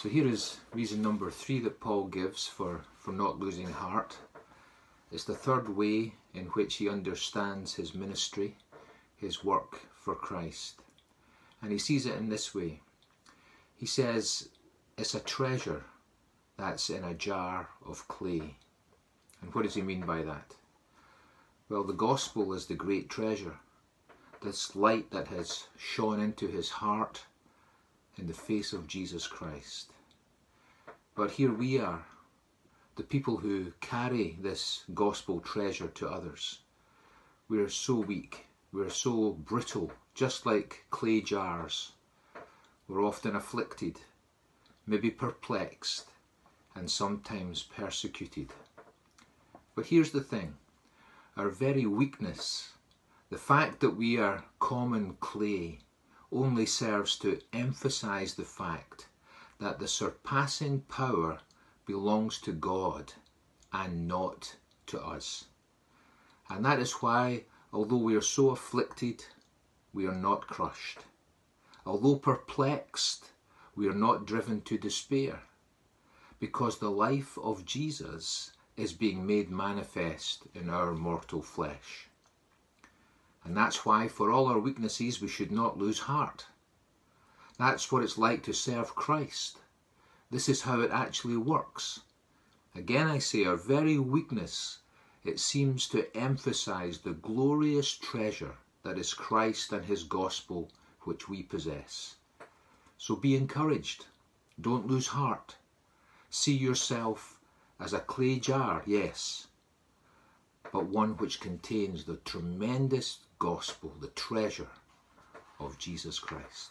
So here is reason number three that Paul gives for, for not losing heart. It's the third way in which he understands his ministry, his work for Christ. And he sees it in this way. He says it's a treasure that's in a jar of clay. And what does he mean by that? Well, the gospel is the great treasure, this light that has shone into his heart in the face of Jesus Christ. But here we are, the people who carry this gospel treasure to others. We are so weak, we are so brittle, just like clay jars. We're often afflicted, maybe perplexed, and sometimes persecuted. But here's the thing our very weakness, the fact that we are common clay, only serves to emphasize the fact that the surpassing power belongs to God and not to us. And that is why, although we are so afflicted, we are not crushed. Although perplexed, we are not driven to despair, because the life of Jesus is being made manifest in our mortal flesh. And that's why, for all our weaknesses, we should not lose heart. That's what it's like to serve Christ. This is how it actually works. Again, I say, our very weakness, it seems to emphasize the glorious treasure that is Christ and His gospel which we possess. So be encouraged. Don't lose heart. See yourself as a clay jar, yes, but one which contains the tremendous gospel, the treasure of Jesus Christ.